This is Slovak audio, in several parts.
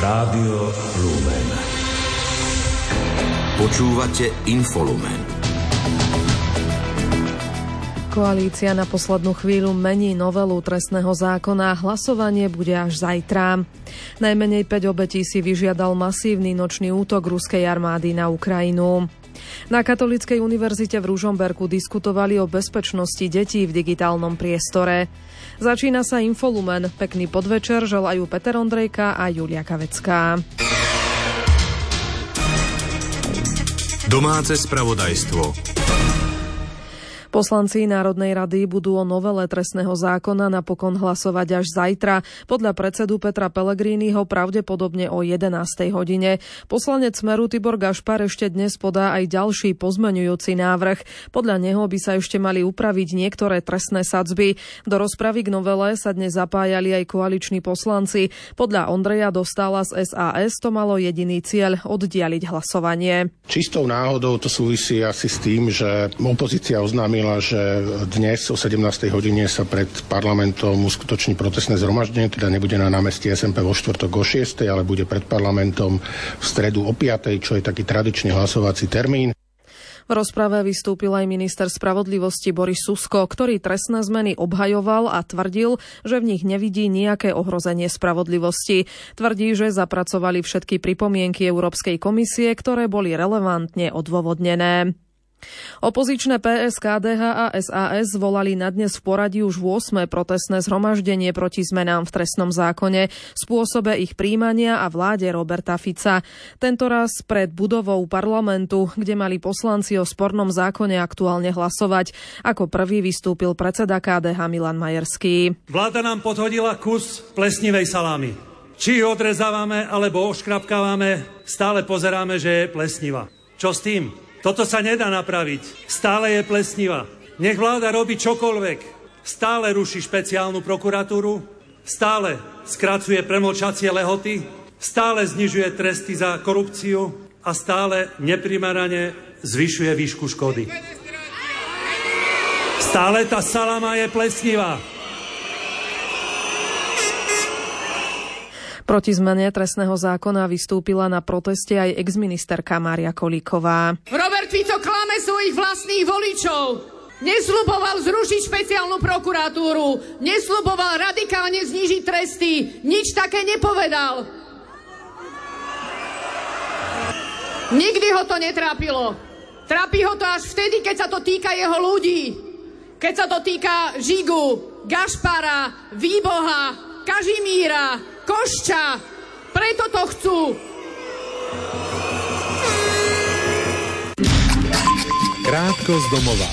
Rádio Lumen. Počúvate Infolumen. Koalícia na poslednú chvíľu mení novelu trestného zákona. Hlasovanie bude až zajtra. Najmenej 5 obetí si vyžiadal masívny nočný útok ruskej armády na Ukrajinu. Na Katolíckej univerzite v Ružomberku diskutovali o bezpečnosti detí v digitálnom priestore. Začína sa Infolumen. Pekný podvečer želajú Peter Ondrejka a Julia Kavecká. Domáce spravodajstvo. Poslanci Národnej rady budú o novele trestného zákona napokon hlasovať až zajtra. Podľa predsedu Petra Pellegriniho pravdepodobne o 11. hodine. Poslanec Smeru Tibor Gašpar ešte dnes podá aj ďalší pozmenujúci návrh. Podľa neho by sa ešte mali upraviť niektoré trestné sadzby. Do rozpravy k novele sa dnes zapájali aj koaliční poslanci. Podľa Ondreja Dostala z SAS to malo jediný cieľ oddialiť hlasovanie. Čistou náhodou to súvisí asi s tým, že opozícia oznámila oznámila, že dnes o 17. hodine sa pred parlamentom uskutoční protestné zhromaždenie, teda nebude na námestí SMP vo štvrtok o 6. ale bude pred parlamentom v stredu o 5. čo je taký tradičný hlasovací termín. V rozprave vystúpil aj minister spravodlivosti Boris Susko, ktorý trestné zmeny obhajoval a tvrdil, že v nich nevidí nejaké ohrozenie spravodlivosti. Tvrdí, že zapracovali všetky pripomienky Európskej komisie, ktoré boli relevantne odôvodnené. Opozičné PS, KDH a SAS volali na dnes v poradí už 8. protestné zhromaždenie proti zmenám v trestnom zákone, spôsobe ich príjmania a vláde Roberta Fica. Tento raz pred budovou parlamentu, kde mali poslanci o spornom zákone aktuálne hlasovať. Ako prvý vystúpil predseda KDH Milan Majerský. Vláda nám podhodila kus plesnivej salámy. Či ju odrezávame alebo oškrapkávame, stále pozeráme, že je plesniva. Čo s tým? Toto sa nedá napraviť. Stále je plesniva. Nech vláda robí čokoľvek. Stále ruší špeciálnu prokuratúru, stále skracuje premlčacie lehoty, stále znižuje tresty za korupciu a stále neprimerane zvyšuje výšku škody. Stále tá salama je plesnivá. Proti zmene trestného zákona vystúpila na proteste aj exministerka Mária Kolíková. Robert Fico klame svojich vlastných voličov. Nesľuboval zrušiť špeciálnu prokuratúru, nesľuboval radikálne znížiť tresty, nič také nepovedal. Nikdy ho to netrápilo. Trápi ho to až vtedy, keď sa to týka jeho ľudí. Keď sa to týka Žigu, Gašpara, Výboha, Kažimíra, Košča. Preto to chcú. Krátko z domova.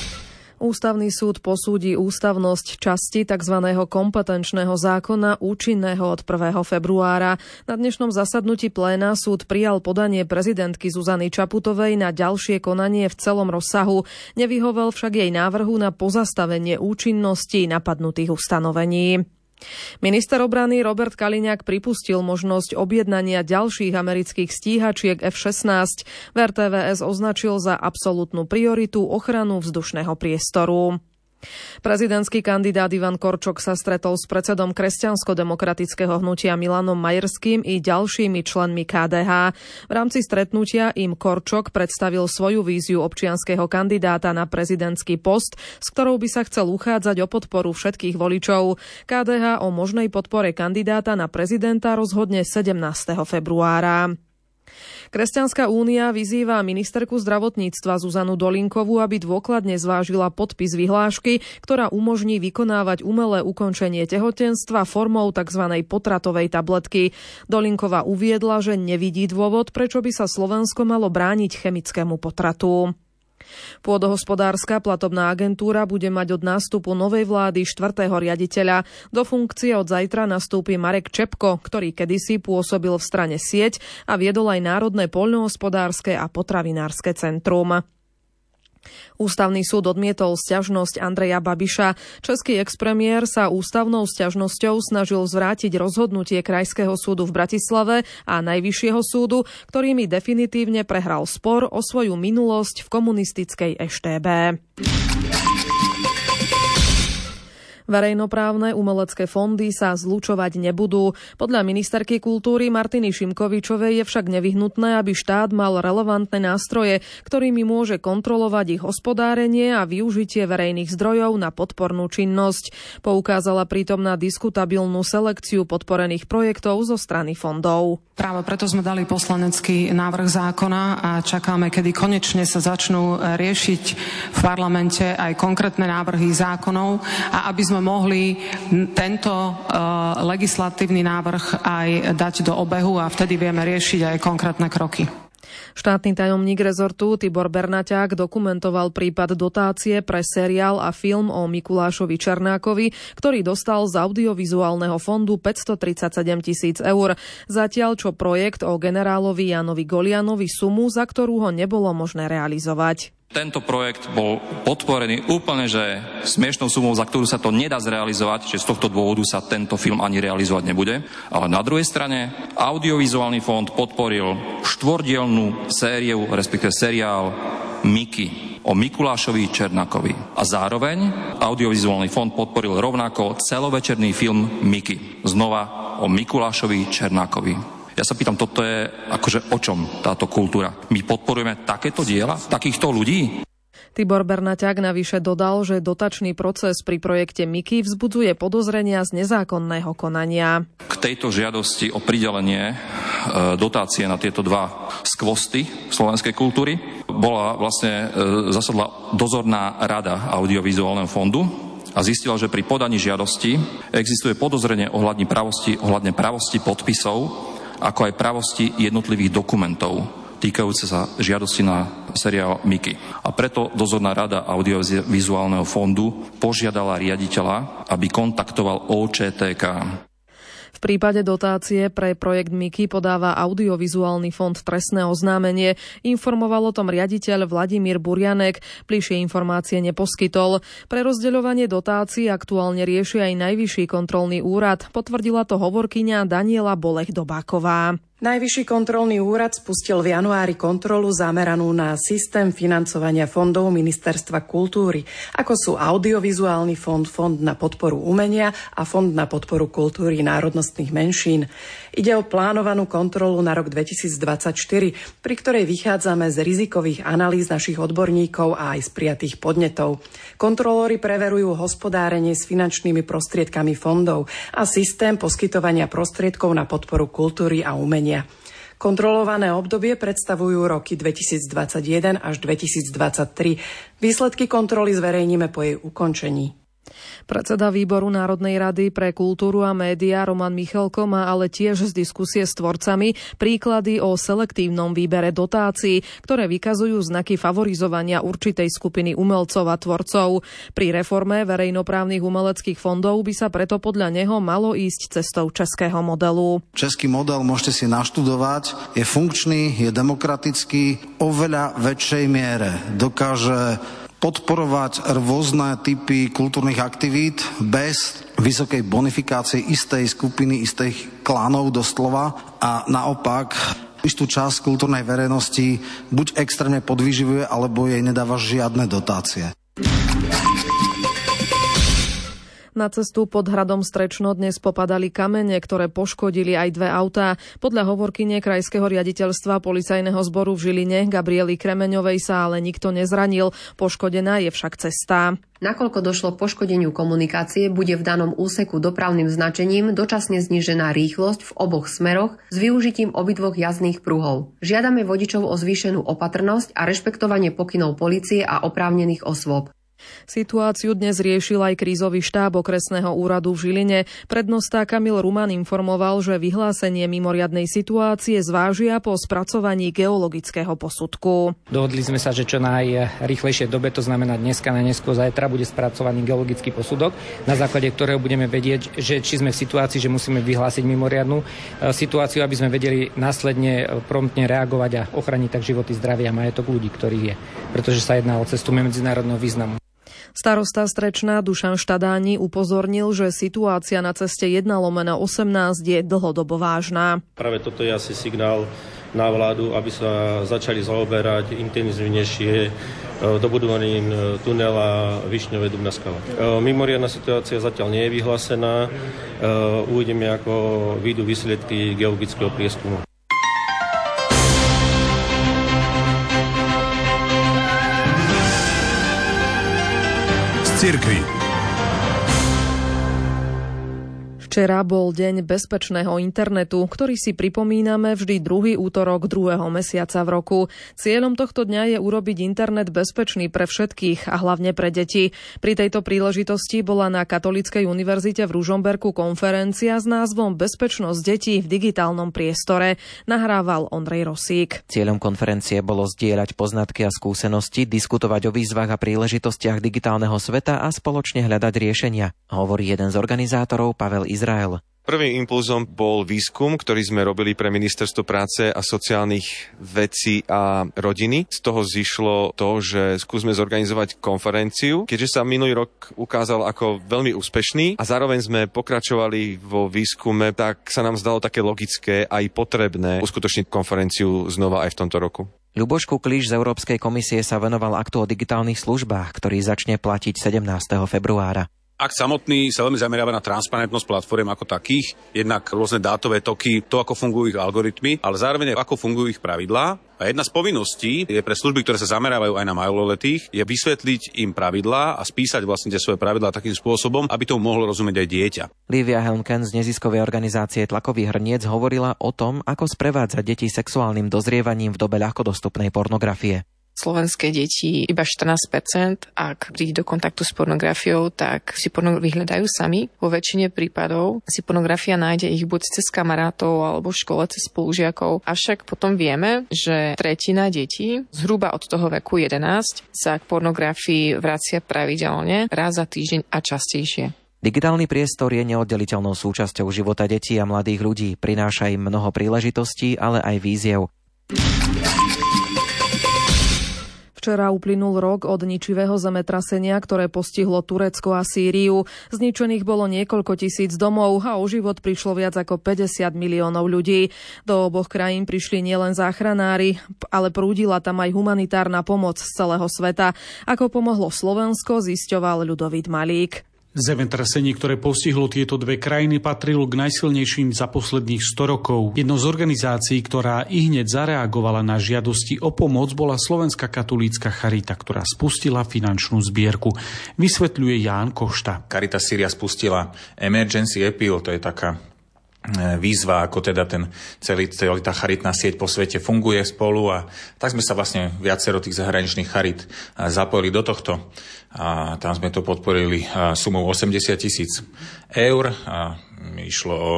Ústavný súd posúdi ústavnosť časti tzv. kompetenčného zákona účinného od 1. februára. Na dnešnom zasadnutí pléna súd prijal podanie prezidentky Zuzany Čaputovej na ďalšie konanie v celom rozsahu. Nevyhovel však jej návrhu na pozastavenie účinnosti napadnutých ustanovení. Minister obrany Robert Kaliňák pripustil možnosť objednania ďalších amerických stíhačiek F-16. V RTVS označil za absolútnu prioritu ochranu vzdušného priestoru. Prezidentský kandidát Ivan Korčok sa stretol s predsedom kresťansko-demokratického hnutia Milanom Majerským i ďalšími členmi KDH. V rámci stretnutia im Korčok predstavil svoju víziu občianského kandidáta na prezidentský post, s ktorou by sa chcel uchádzať o podporu všetkých voličov. KDH o možnej podpore kandidáta na prezidenta rozhodne 17. februára. Kresťanská únia vyzýva ministerku zdravotníctva Zuzanu Dolinkovú, aby dôkladne zvážila podpis vyhlášky, ktorá umožní vykonávať umelé ukončenie tehotenstva formou tzv. potratovej tabletky. Dolinková uviedla, že nevidí dôvod, prečo by sa Slovensko malo brániť chemickému potratu. Pôdohospodárska platobná agentúra bude mať od nástupu novej vlády štvrtého riaditeľa. Do funkcie od zajtra nastúpi Marek Čepko, ktorý kedysi pôsobil v strane sieť a viedol aj Národné poľnohospodárske a potravinárske centrum. Ústavný súd odmietol sťažnosť Andreja Babiša. Český expremiér sa ústavnou sťažnosťou snažil zvrátiť rozhodnutie Krajského súdu v Bratislave a Najvyššieho súdu, ktorými definitívne prehral spor o svoju minulosť v komunistickej EŠTB. Verejnoprávne umelecké fondy sa zlučovať nebudú. Podľa ministerky kultúry Martiny Šimkovičovej je však nevyhnutné, aby štát mal relevantné nástroje, ktorými môže kontrolovať ich hospodárenie a využitie verejných zdrojov na podpornú činnosť. Poukázala pritom na diskutabilnú selekciu podporených projektov zo strany fondov. Práve preto sme dali poslanecký návrh zákona a čakáme, kedy konečne sa začnú riešiť v parlamente aj konkrétne návrhy zákonov a aby sme sme mohli tento uh, legislatívny návrh aj dať do obehu a vtedy vieme riešiť aj konkrétne kroky. Štátny tajomník rezortu Tibor Bernaťák dokumentoval prípad dotácie pre seriál a film o Mikulášovi Černákovi, ktorý dostal z audiovizuálneho fondu 537 tisíc eur. Zatiaľ, čo projekt o generálovi Janovi Golianovi sumu, za ktorú ho nebolo možné realizovať. Tento projekt bol podporený úplne, že smiešnou sumou, za ktorú sa to nedá zrealizovať, že z tohto dôvodu sa tento film ani realizovať nebude. Ale na druhej strane audiovizuálny fond podporil štvordielnú sériu, respektíve seriál Miki o Mikulášovi Černakovi. A zároveň audiovizuálny fond podporil rovnako celovečerný film Miki. Znova o Mikulášovi Černákovi. Ja sa pýtam, toto je akože o čom táto kultúra? My podporujeme takéto diela, takýchto ľudí? Tibor Bernaťák navyše dodal, že dotačný proces pri projekte MIKI vzbudzuje podozrenia z nezákonného konania. K tejto žiadosti o pridelenie e, dotácie na tieto dva skvosty slovenskej kultúry bola vlastne e, zasadla dozorná rada audiovizuálneho fondu, a zistila, že pri podaní žiadosti existuje podozrenie ohľadne pravosti, ohľadne pravosti podpisov ako aj pravosti jednotlivých dokumentov týkajúce sa žiadosti na seriál Miky. A preto dozorná rada audiovizuálneho fondu požiadala riaditeľa, aby kontaktoval OČTK. V prípade dotácie pre projekt MIKI podáva audiovizuálny fond trestné oznámenie. Informoval o tom riaditeľ Vladimír Burianek, bližšie informácie neposkytol. Pre rozdeľovanie dotácií aktuálne rieši aj Najvyšší kontrolný úrad. Potvrdila to hovorkyňa Daniela Bolech-Dobáková. Najvyšší kontrolný úrad spustil v januári kontrolu zameranú na systém financovania fondov Ministerstva kultúry, ako sú audiovizuálny fond, fond na podporu umenia a fond na podporu kultúry národnostných menšín. Ide o plánovanú kontrolu na rok 2024, pri ktorej vychádzame z rizikových analýz našich odborníkov a aj z prijatých podnetov. Kontrolóri preverujú hospodárenie s finančnými prostriedkami fondov a systém poskytovania prostriedkov na podporu kultúry a umenia. Kontrolované obdobie predstavujú roky 2021 až 2023. Výsledky kontroly zverejníme po jej ukončení. Predseda výboru Národnej rady pre kultúru a média Roman Michalko má ale tiež z diskusie s tvorcami príklady o selektívnom výbere dotácií, ktoré vykazujú znaky favorizovania určitej skupiny umelcov a tvorcov. Pri reforme verejnoprávnych umeleckých fondov by sa preto podľa neho malo ísť cestou českého modelu. Český model môžete si naštudovať, je funkčný, je demokratický, oveľa väčšej miere dokáže podporovať rôzne typy kultúrnych aktivít bez vysokej bonifikácie istej skupiny, istých klánov doslova a naopak istú časť kultúrnej verejnosti buď extrémne podvyživuje, alebo jej nedáva žiadne dotácie. Na cestu pod hradom Strečno dnes popadali kamene, ktoré poškodili aj dve autá. Podľa hovorkyne Krajského riaditeľstva policajného zboru v Žiline Gabriely Kremeňovej sa ale nikto nezranil. Poškodená je však cesta. Nakoľko došlo k poškodeniu komunikácie, bude v danom úseku dopravným značením dočasne znížená rýchlosť v oboch smeroch s využitím obidvoch jazdných pruhov. Žiadame vodičov o zvýšenú opatrnosť a rešpektovanie pokynov policie a oprávnených osôb. Situáciu dnes riešil aj krízový štáb okresného úradu v Žiline. Prednostá Kamil Ruman informoval, že vyhlásenie mimoriadnej situácie zvážia po spracovaní geologického posudku. Dohodli sme sa, že čo najrychlejšie dobe, to znamená dneska na dnesko zajtra, bude spracovaný geologický posudok, na základe ktorého budeme vedieť, že či sme v situácii, že musíme vyhlásiť mimoriadnu e, situáciu, aby sme vedeli následne e, promptne reagovať a ochraniť tak životy, zdravia a majetok ľudí, ktorých je. Pretože sa jedná o cestu medzinárodného významu. Starosta Strečná Dušan Štadáni upozornil, že situácia na ceste 1 lomena 18 je dlhodobo vážna. Práve toto je asi signál na vládu, aby sa začali zaoberať intenzívnejšie e, dobudovaním tunela Višňové Dubná skala. Mimoriadná situácia zatiaľ nie je vyhlásená. Uvidíme, ako výjdu výsledky geologického prieskumu. Cirkvi. Včera bol deň bezpečného internetu, ktorý si pripomíname vždy druhý útorok druhého mesiaca v roku. Cieľom tohto dňa je urobiť internet bezpečný pre všetkých a hlavne pre deti. Pri tejto príležitosti bola na Katolíckej univerzite v Ružomberku konferencia s názvom Bezpečnosť detí v digitálnom priestore. Nahrával Ondrej Rosík. Cieľom konferencie bolo zdieľať poznatky a skúsenosti, diskutovať o výzvach a príležitostiach digitálneho sveta a spoločne hľadať riešenia, hovorí jeden z organizátorov Pavel Izrael Izrael. Prvým impulzom bol výskum, ktorý sme robili pre Ministerstvo práce a sociálnych vecí a rodiny. Z toho zišlo to, že skúsme zorganizovať konferenciu, keďže sa minulý rok ukázal ako veľmi úspešný a zároveň sme pokračovali vo výskume, tak sa nám zdalo také logické aj potrebné uskutočniť konferenciu znova aj v tomto roku. Ľuboš Kukliš z Európskej komisie sa venoval aktu o digitálnych službách, ktorý začne platiť 17. februára. Ak samotný sa veľmi zameriava na transparentnosť platform ako takých, jednak rôzne dátové toky, to, ako fungujú ich algoritmy, ale zároveň ako fungujú ich pravidlá. A jedna z povinností je pre služby, ktoré sa zamerávajú aj na maloletých, je vysvetliť im pravidlá a spísať vlastne tie svoje pravidlá takým spôsobom, aby tomu mohlo rozumieť aj dieťa. Livia Helmken z neziskovej organizácie Tlakový hrniec hovorila o tom, ako sprevádzať deti sexuálnym dozrievaním v dobe ľahko dostupnej pornografie slovenské deti iba 14%, ak príde do kontaktu s pornografiou, tak si porno vyhľadajú sami. Vo väčšine prípadov si pornografia nájde ich buď cez kamarátov alebo v škole cez spolužiakov. Avšak potom vieme, že tretina detí zhruba od toho veku 11 sa k pornografii vracia pravidelne raz za týždeň a častejšie. Digitálny priestor je neoddeliteľnou súčasťou života detí a mladých ľudí. Prináša im mnoho príležitostí, ale aj víziev. Včera uplynul rok od ničivého zemetrasenia, ktoré postihlo Turecko a Sýriu. Zničených bolo niekoľko tisíc domov a o život prišlo viac ako 50 miliónov ľudí. Do oboch krajín prišli nielen záchranári, ale prúdila tam aj humanitárna pomoc z celého sveta. Ako pomohlo Slovensko, zisťoval Ľudovít Malík. Zemetrasenie, ktoré postihlo tieto dve krajiny, patrilo k najsilnejším za posledných 100 rokov. Jednou z organizácií, ktorá i hneď zareagovala na žiadosti o pomoc, bola Slovenská katolícka Charita, ktorá spustila finančnú zbierku. Vysvetľuje Ján Košta. Charita Syria spustila Emergency Appeal, to je taká E, výzva, ako teda ten celý, celý tá charitná sieť po svete funguje spolu a tak sme sa vlastne viacero tých zahraničných charit e, zapojili do tohto a tam sme to podporili sumou 80 tisíc eur a išlo o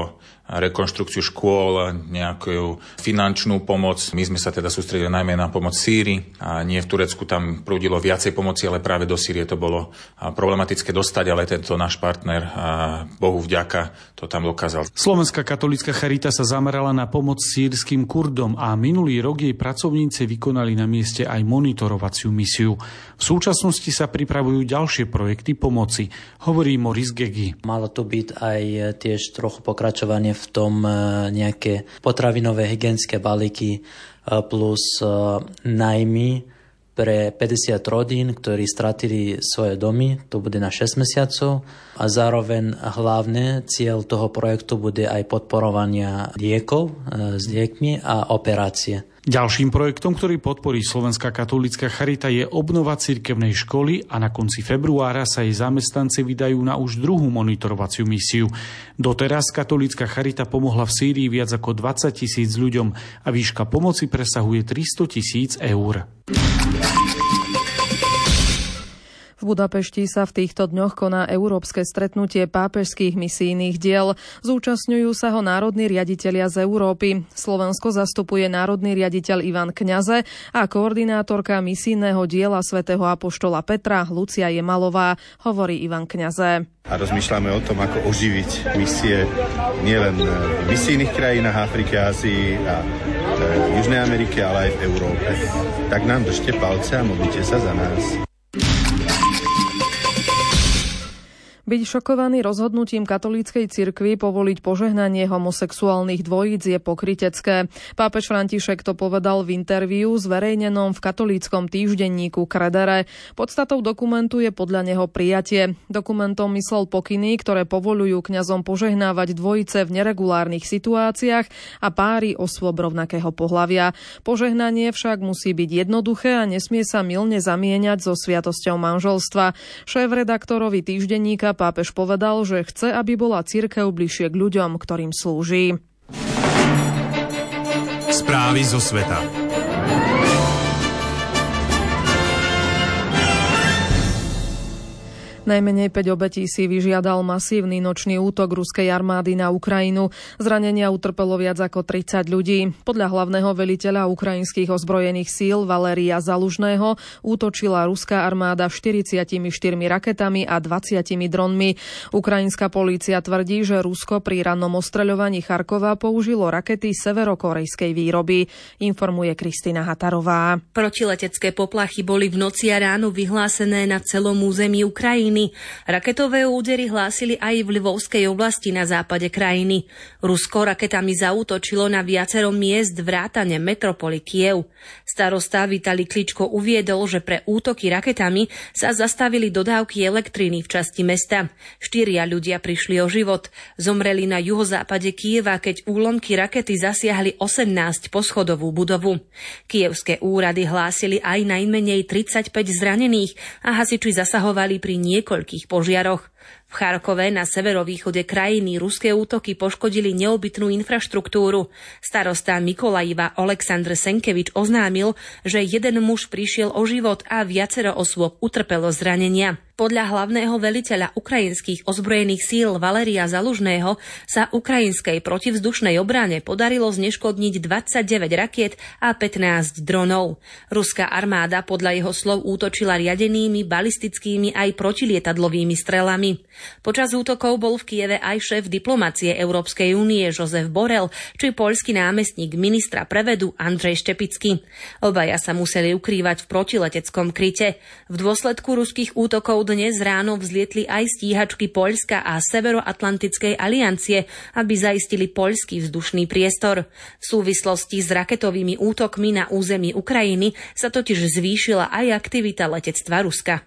rekonštrukciu škôl, nejakú finančnú pomoc. My sme sa teda sústredili najmä na pomoc Sýrii a nie v Turecku tam prúdilo viacej pomoci, ale práve do Sýrie to bolo problematické dostať, ale tento náš partner, Bohu vďaka, to tam dokázal. Slovenská katolická charita sa zamerala na pomoc sírským Kurdom a minulý rok jej pracovníci vykonali na mieste aj monitorovaciu misiu. V súčasnosti sa pripravujú ďalšie projekty pomoci, hovorí Moris Gegi. Malo to byť aj tiež trochu pokračovanie v tom e, nejaké potravinové hygienické balíky e, plus e, najmy pre 50 rodín, ktorí stratili svoje domy, to bude na 6 mesiacov a zároveň hlavne cieľ toho projektu bude aj podporovania liekov s liekmi a operácie. Ďalším projektom, ktorý podporí Slovenská katolícka charita je obnova cirkevnej školy a na konci februára sa jej zamestnanci vydajú na už druhú monitorovaciu misiu. Doteraz katolícka charita pomohla v Sýrii viac ako 20 tisíc ľuďom a výška pomoci presahuje 300 tisíc eur. Budapešti sa v týchto dňoch koná európske stretnutie pápežských misijných diel. Zúčastňujú sa ho národní riaditeľia z Európy. Slovensko zastupuje národný riaditeľ Ivan Kňaze a koordinátorka misijného diela svätého Apoštola Petra Lucia Jemalová, hovorí Ivan Kňaze. A rozmýšľame o tom, ako oživiť misie nielen v misijných krajinách Afriky, Ázii a v Južnej Amerike, ale aj v Európe. Tak nám držte palce a modlite sa za nás. Byť šokovaný rozhodnutím katolíckej cirkvi povoliť požehnanie homosexuálnych dvojíc je pokrytecké. Pápež František to povedal v interviu zverejnenom v katolíckom týždenníku Kredere. Podstatou dokumentu je podľa neho prijatie. Dokumentom myslel pokyny, ktoré povolujú kňazom požehnávať dvojice v neregulárnych situáciách a páry osôb rovnakého pohlavia. Požehnanie však musí byť jednoduché a nesmie sa milne zamieňať so sviatosťou manželstva. Šéf redaktorovi týždenníka pápež povedal, že chce, aby bola církev bližšie k ľuďom, ktorým slúži. Správy zo sveta. Najmenej 5 obetí si vyžiadal masívny nočný útok ruskej armády na Ukrajinu. Zranenia utrpelo viac ako 30 ľudí. Podľa hlavného veliteľa ukrajinských ozbrojených síl Valéria Zalužného útočila ruská armáda 44 raketami a 20 dronmi. Ukrajinská polícia tvrdí, že Rusko pri rannom ostreľovaní Charkova použilo rakety severokorejskej výroby. Informuje Kristina Hatarová. Protiletecké poplachy boli v noci a ráno vyhlásené na celom území Ukrajiny krajiny. Raketové údery hlásili aj v Lvovskej oblasti na západe krajiny. Rusko raketami zaútočilo na viacero miest vrátane metropoly Kiev. Starosta Vitali Kličko uviedol, že pre útoky raketami sa zastavili dodávky elektriny v časti mesta. Štyria ľudia prišli o život. Zomreli na juhozápade Kieva, keď úlomky rakety zasiahli 18 poschodovú budovu. Kievské úrady hlásili aj najmenej 35 zranených a hasiči zasahovali pri niekoľkých niekoľkých požiaroch. V Charkove na severovýchode krajiny ruské útoky poškodili neobytnú infraštruktúru. Starosta Mikolajiva Oleksandr Senkevič oznámil, že jeden muž prišiel o život a viacero osôb utrpelo zranenia. Podľa hlavného veliteľa ukrajinských ozbrojených síl Valeria Zalužného sa ukrajinskej protivzdušnej obrane podarilo zneškodniť 29 rakiet a 15 dronov. Ruská armáda podľa jeho slov útočila riadenými balistickými aj protilietadlovými strelami. Počas útokov bol v Kieve aj šéf diplomacie Európskej únie Jozef Borel či poľský námestník ministra prevedu Andrej Štepický. Obaja sa museli ukrývať v protileteckom kryte. V dôsledku ruských útokov dnes ráno vzlietli aj stíhačky Poľska a Severoatlantickej aliancie, aby zaistili poľský vzdušný priestor. V súvislosti s raketovými útokmi na území Ukrajiny sa totiž zvýšila aj aktivita letectva Ruska.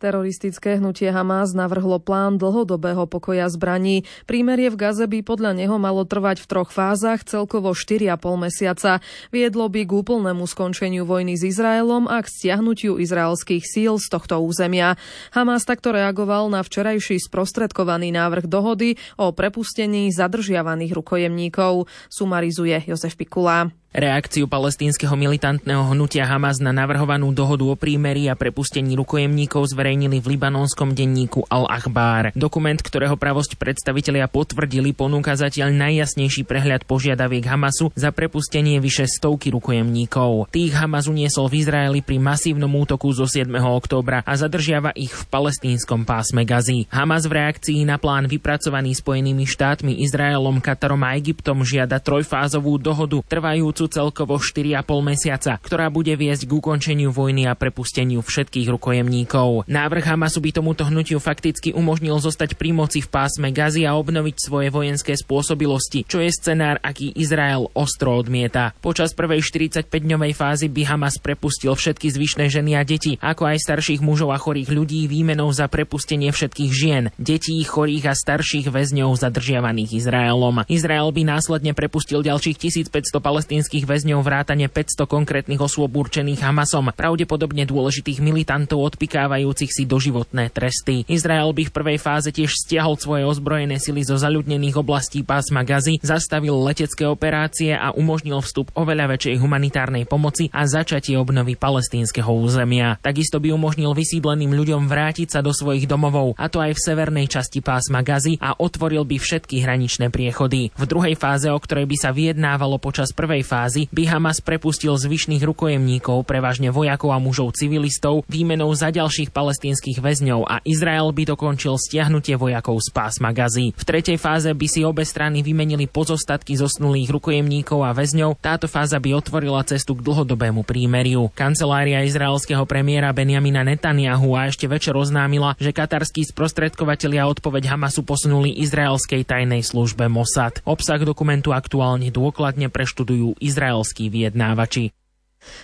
Teroristické hnutie Hamas navrhlo plán dlhodobého pokoja zbraní. Prímerie v Gaze by podľa neho malo trvať v troch fázach celkovo 4,5 mesiaca. Viedlo by k úplnému skončeniu vojny s Izraelom a k stiahnutiu izraelských síl z tohto územia. Hamas takto reagoval na včerajší sprostredkovaný návrh dohody o prepustení zadržiavaných rukojemníkov. Sumarizuje Jozef Pikula. Reakciu palestínskeho militantného hnutia Hamas na navrhovanú dohodu o prímeri a prepustení rukojemníkov zverejnili v libanonskom denníku Al-Achbar. Dokument, ktorého pravosť predstavitelia potvrdili, ponúka zatiaľ najjasnejší prehľad požiadaviek Hamasu za prepustenie vyše stovky rukojemníkov. Tých Hamas uniesol v Izraeli pri masívnom útoku zo 7. októbra a zadržiava ich v palestínskom pásme Gazy. Hamas v reakcii na plán vypracovaný Spojenými štátmi, Izraelom, Katarom a Egyptom žiada trojfázovú dohodu trvajúcu trvajúcu celkovo 4,5 mesiaca, ktorá bude viesť k ukončeniu vojny a prepusteniu všetkých rukojemníkov. Návrh Hamasu by tomuto hnutiu fakticky umožnil zostať pri moci v pásme Gazy a obnoviť svoje vojenské spôsobilosti, čo je scenár, aký Izrael ostro odmieta. Počas prvej 45-dňovej fázy by Hamas prepustil všetky zvyšné ženy a deti, ako aj starších mužov a chorých ľudí výmenou za prepustenie všetkých žien, detí, chorých a starších väzňov zadržiavaných Izraelom. Izrael by následne prepustil ďalších 1500 palestínskych politických väzňov vrátane 500 konkrétnych osôb určených Hamasom, pravdepodobne dôležitých militantov odpikávajúcich si doživotné tresty. Izrael by v prvej fáze tiež stiahol svoje ozbrojené sily zo zaľudnených oblastí pásma Gazy, zastavil letecké operácie a umožnil vstup oveľa väčšej humanitárnej pomoci a začatie obnovy palestínskeho územia. Takisto by umožnil vysídleným ľuďom vrátiť sa do svojich domovov, a to aj v severnej časti pásma Gazy a otvoril by všetky hraničné priechody. V druhej fáze, o ktorej by sa vyjednávalo počas prvej fáze, fázy by Hamas prepustil zvyšných rukojemníkov, prevažne vojakov a mužov civilistov, výmenou za ďalších palestínskych väzňov a Izrael by dokončil stiahnutie vojakov z pásma Gazy. V tretej fáze by si obe strany vymenili pozostatky zosnulých rukojemníkov a väzňov. Táto fáza by otvorila cestu k dlhodobému prímeriu. Kancelária izraelského premiéra Benjamina Netanyahu a ešte večer oznámila, že katarskí sprostredkovateľia odpoveď Hamasu posunuli izraelskej tajnej službe Mossad. Obsah dokumentu aktuálne dôkladne preštudujú izraelskí vyjednávači.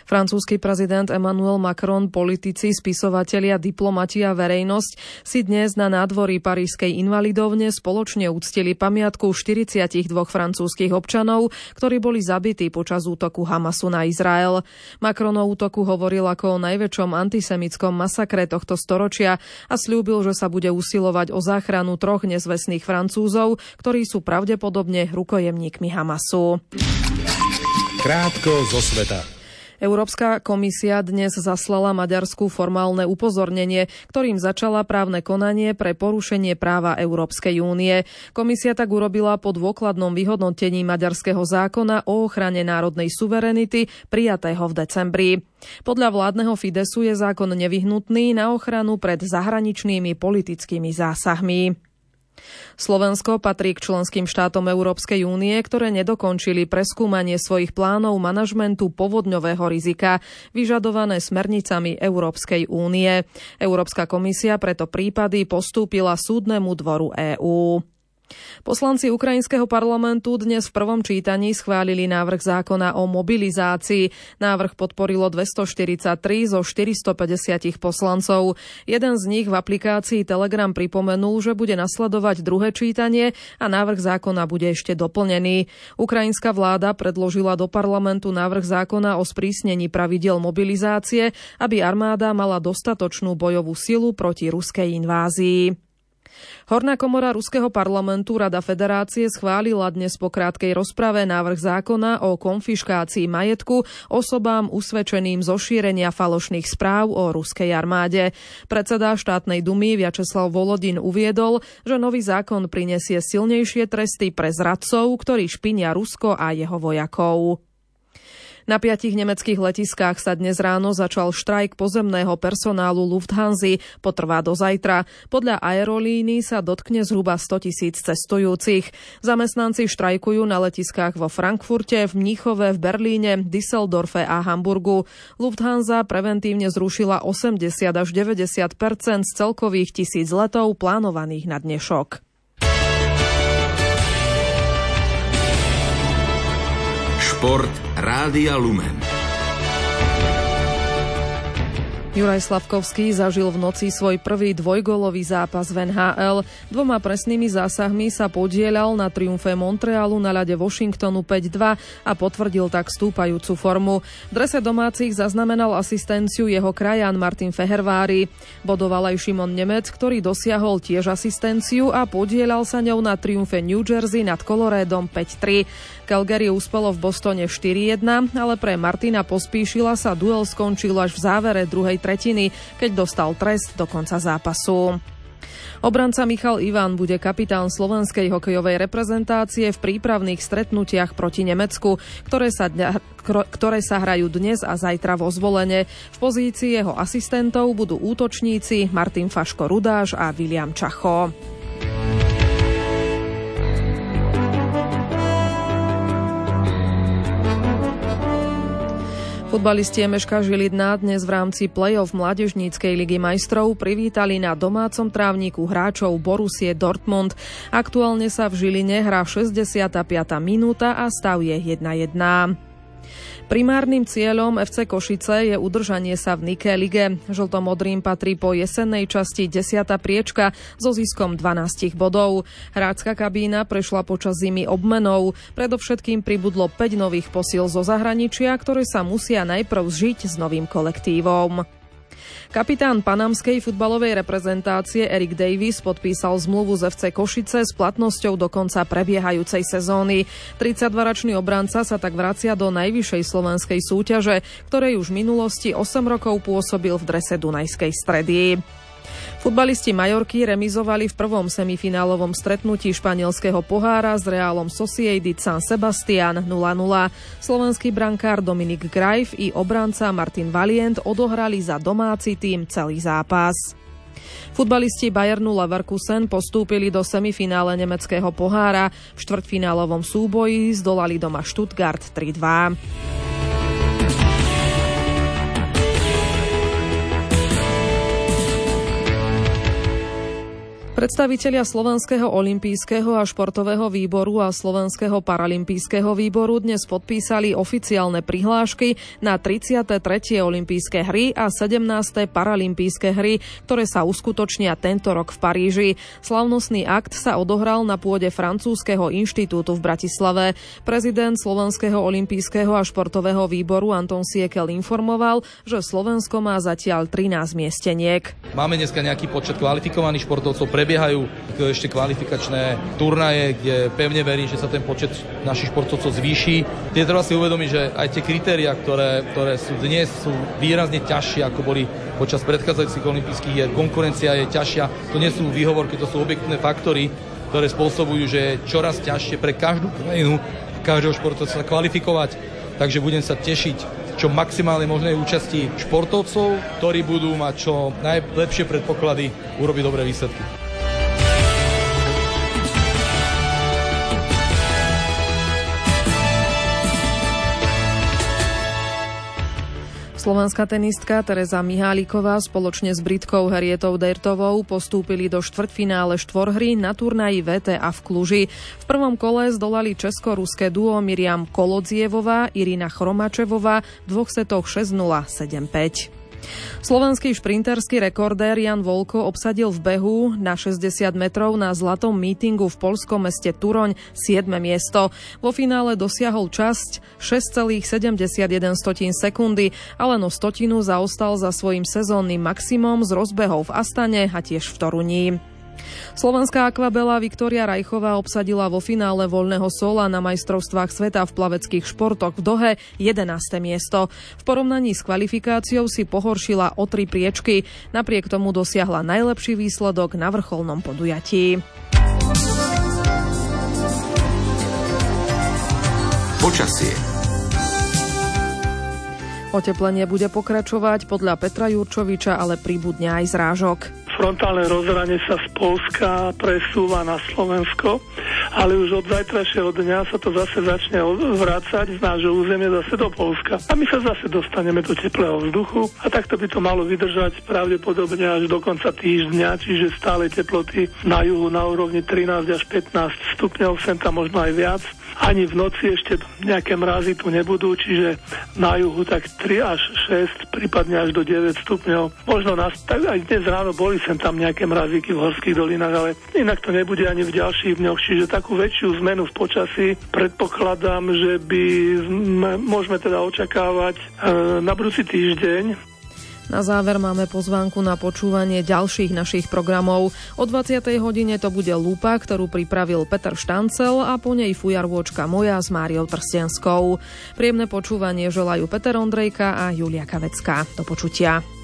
Francúzsky prezident Emmanuel Macron, politici, spisovatelia, diplomati a verejnosť si dnes na nádvorí Parížskej invalidovne spoločne uctili pamiatku 42 francúzskych občanov, ktorí boli zabití počas útoku Hamasu na Izrael. Macron o útoku hovoril ako o najväčšom antisemickom masakre tohto storočia a slúbil, že sa bude usilovať o záchranu troch nezvestných Francúzov, ktorí sú pravdepodobne rukojemníkmi Hamasu. Krátko zo sveta. Európska komisia dnes zaslala Maďarsku formálne upozornenie, ktorým začala právne konanie pre porušenie práva Európskej únie. Komisia tak urobila po dôkladnom vyhodnotení maďarského zákona o ochrane národnej suverenity prijatého v decembri. Podľa vládneho Fidesu je zákon nevyhnutný na ochranu pred zahraničnými politickými zásahmi. Slovensko patrí k členským štátom Európskej únie, ktoré nedokončili preskúmanie svojich plánov manažmentu povodňového rizika, vyžadované smernicami Európskej únie. Európska komisia preto prípady postúpila súdnemu dvoru EÚ. Poslanci ukrajinského parlamentu dnes v prvom čítaní schválili návrh zákona o mobilizácii. Návrh podporilo 243 zo 450 poslancov. Jeden z nich v aplikácii Telegram pripomenul, že bude nasledovať druhé čítanie a návrh zákona bude ešte doplnený. Ukrajinská vláda predložila do parlamentu návrh zákona o sprísnení pravidel mobilizácie, aby armáda mala dostatočnú bojovú silu proti ruskej invázii. Horná komora Ruského parlamentu Rada Federácie schválila dnes po krátkej rozprave návrh zákona o konfiškácii majetku osobám usvedčeným zo šírenia falošných správ o ruskej armáde. Predseda štátnej dumy Vyacheslav Volodin uviedol, že nový zákon prinesie silnejšie tresty pre zradcov, ktorí špinia Rusko a jeho vojakov. Na piatich nemeckých letiskách sa dnes ráno začal štrajk pozemného personálu Lufthansa. Potrvá do zajtra. Podľa aerolíny sa dotkne zhruba 100 tisíc cestujúcich. Zamestnanci štrajkujú na letiskách vo Frankfurte, v Mníchove, v Berlíne, Düsseldorfe a Hamburgu. Lufthansa preventívne zrušila 80 až 90 z celkových tisíc letov plánovaných na dnešok. Šport Rádia Lumen. Juraj Slavkovský zažil v noci svoj prvý dvojgolový zápas v NHL. Dvoma presnými zásahmi sa podielal na triumfe Montrealu na ľade Washingtonu 5-2 a potvrdil tak stúpajúcu formu. V drese domácich zaznamenal asistenciu jeho krajan Martin Fehervári. Bodoval aj Šimon Nemec, ktorý dosiahol tiež asistenciu a podielal sa ňou na triumfe New Jersey nad Coloredom 5-3. Calgary uspelo v Bostone 4-1, ale pre Martina Pospíšila sa duel skončil až v závere druhej tretiny, keď dostal trest do konca zápasu. Obranca Michal Ivan bude kapitán slovenskej hokejovej reprezentácie v prípravných stretnutiach proti Nemecku, ktoré sa, dňa, ktoré sa hrajú dnes a zajtra vo zvolenie. V pozícii jeho asistentov budú útočníci Martin Faško Rudáš a William Čacho. Futbalisti Emeška Žilidná dnes v rámci play-off Mládežníckej ligy majstrov privítali na domácom trávniku hráčov Borusie Dortmund. Aktuálne sa v Žiline hrá 65. minúta a stav je 1-1. Primárnym cieľom FC Košice je udržanie sa v Nike lige. Žltomodrým patrí po jesennej časti 10. priečka so ziskom 12 bodov. Hrácka kabína prešla počas zimy obmenou. Predovšetkým pribudlo 5 nových posil zo zahraničia, ktoré sa musia najprv zžiť s novým kolektívom. Kapitán panamskej futbalovej reprezentácie Erik Davis podpísal zmluvu z FC Košice s platnosťou do konca prebiehajúcej sezóny. 32-ročný obranca sa tak vracia do najvyššej slovenskej súťaže, ktorej už v minulosti 8 rokov pôsobil v drese Dunajskej stredy. Futbalisti Majorky remizovali v prvom semifinálovom stretnutí španielského pohára s Reálom Sociedad San Sebastian 0-0. Slovenský brankár Dominik Grajf i obranca Martin Valient odohrali za domáci tým celý zápas. Futbalisti Bayernu Leverkusen postúpili do semifinále nemeckého pohára. V štvrtfinálovom súboji zdolali doma Stuttgart 3-2. Predstavitelia Slovenského olympijského a športového výboru a Slovenského paralympijského výboru dnes podpísali oficiálne prihlášky na 33. olympijské hry a 17. paralympijské hry, ktoré sa uskutočnia tento rok v Paríži. Slavnostný akt sa odohral na pôde Francúzského inštitútu v Bratislave. Prezident Slovenského olympijského a športového výboru Anton Siekel informoval, že Slovensko má zatiaľ 13 miesteniek. Máme dneska nejaký počet kvalifikovaných športovcov pre prebiehajú ešte kvalifikačné turnaje, kde pevne verím, že sa ten počet našich športovcov zvýši. Je treba si uvedomiť, že aj tie kritéria, ktoré, ktoré sú dnes, sú výrazne ťažšie, ako boli počas predchádzajúcich olympijských hier. Konkurencia je ťažšia, to nie sú výhovorky, to sú objektívne faktory, ktoré spôsobujú, že je čoraz ťažšie pre každú krajinu, každého športovca kvalifikovať. Takže budem sa tešiť čo maximálne možnej účasti športovcov, ktorí budú mať čo najlepšie predpoklady urobiť dobré výsledky. Slovenská tenistka Teresa Miháliková spoločne s Britkou Harietou Dertovou postúpili do štvrťfinále štvorhry na turnaji VTA v Kluži. V prvom kole zdolali česko-ruské duo Miriam Kolodzievová, Irina Chromačevová v dvoch setoch 6-0, 7-5. Slovenský šprinterský rekordér Jan Volko obsadil v behu na 60 metrov na zlatom mítingu v polskom meste Turoň 7. miesto. Vo finále dosiahol časť 6,71 sekundy, ale no stotinu zaostal za svojim sezónnym maximum z rozbehov v Astane a tiež v Toruni. Slovenská akvabela Viktória Rajchová obsadila vo finále voľného sola na majstrovstvách sveta v plaveckých športoch v Dohe 11. miesto. V porovnaní s kvalifikáciou si pohoršila o tri priečky, napriek tomu dosiahla najlepší výsledok na vrcholnom podujatí. Počasie Oteplenie bude pokračovať podľa Petra Jurčoviča, ale príbudne aj zrážok. Frontálne rozhranie sa z Polska presúva na Slovensko, ale už od zajtrajšieho dňa sa to zase začne vrácať z nášho územia zase do Polska. A my sa zase dostaneme do teplého vzduchu a takto by to malo vydržať pravdepodobne až do konca týždňa, čiže stále teploty na juhu na úrovni 13 až 15 stupňov, sem tam možno aj viac ani v noci ešte nejaké mrazy tu nebudú, čiže na juhu tak 3 až 6, prípadne až do 9 stupňov. Možno nás, tak aj dnes ráno boli sem tam nejaké mrazíky v horských dolinách, ale inak to nebude ani v ďalších dňoch, čiže takú väčšiu zmenu v počasí predpokladám, že by môžeme teda očakávať e, na budúci týždeň. Na záver máme pozvánku na počúvanie ďalších našich programov. O 20. hodine to bude Lupa, ktorú pripravil Peter Štancel a po nej fujarvôčka moja s Máriou Trstenskou. Príjemné počúvanie želajú Peter Ondrejka a Julia Kavecká. Do počutia.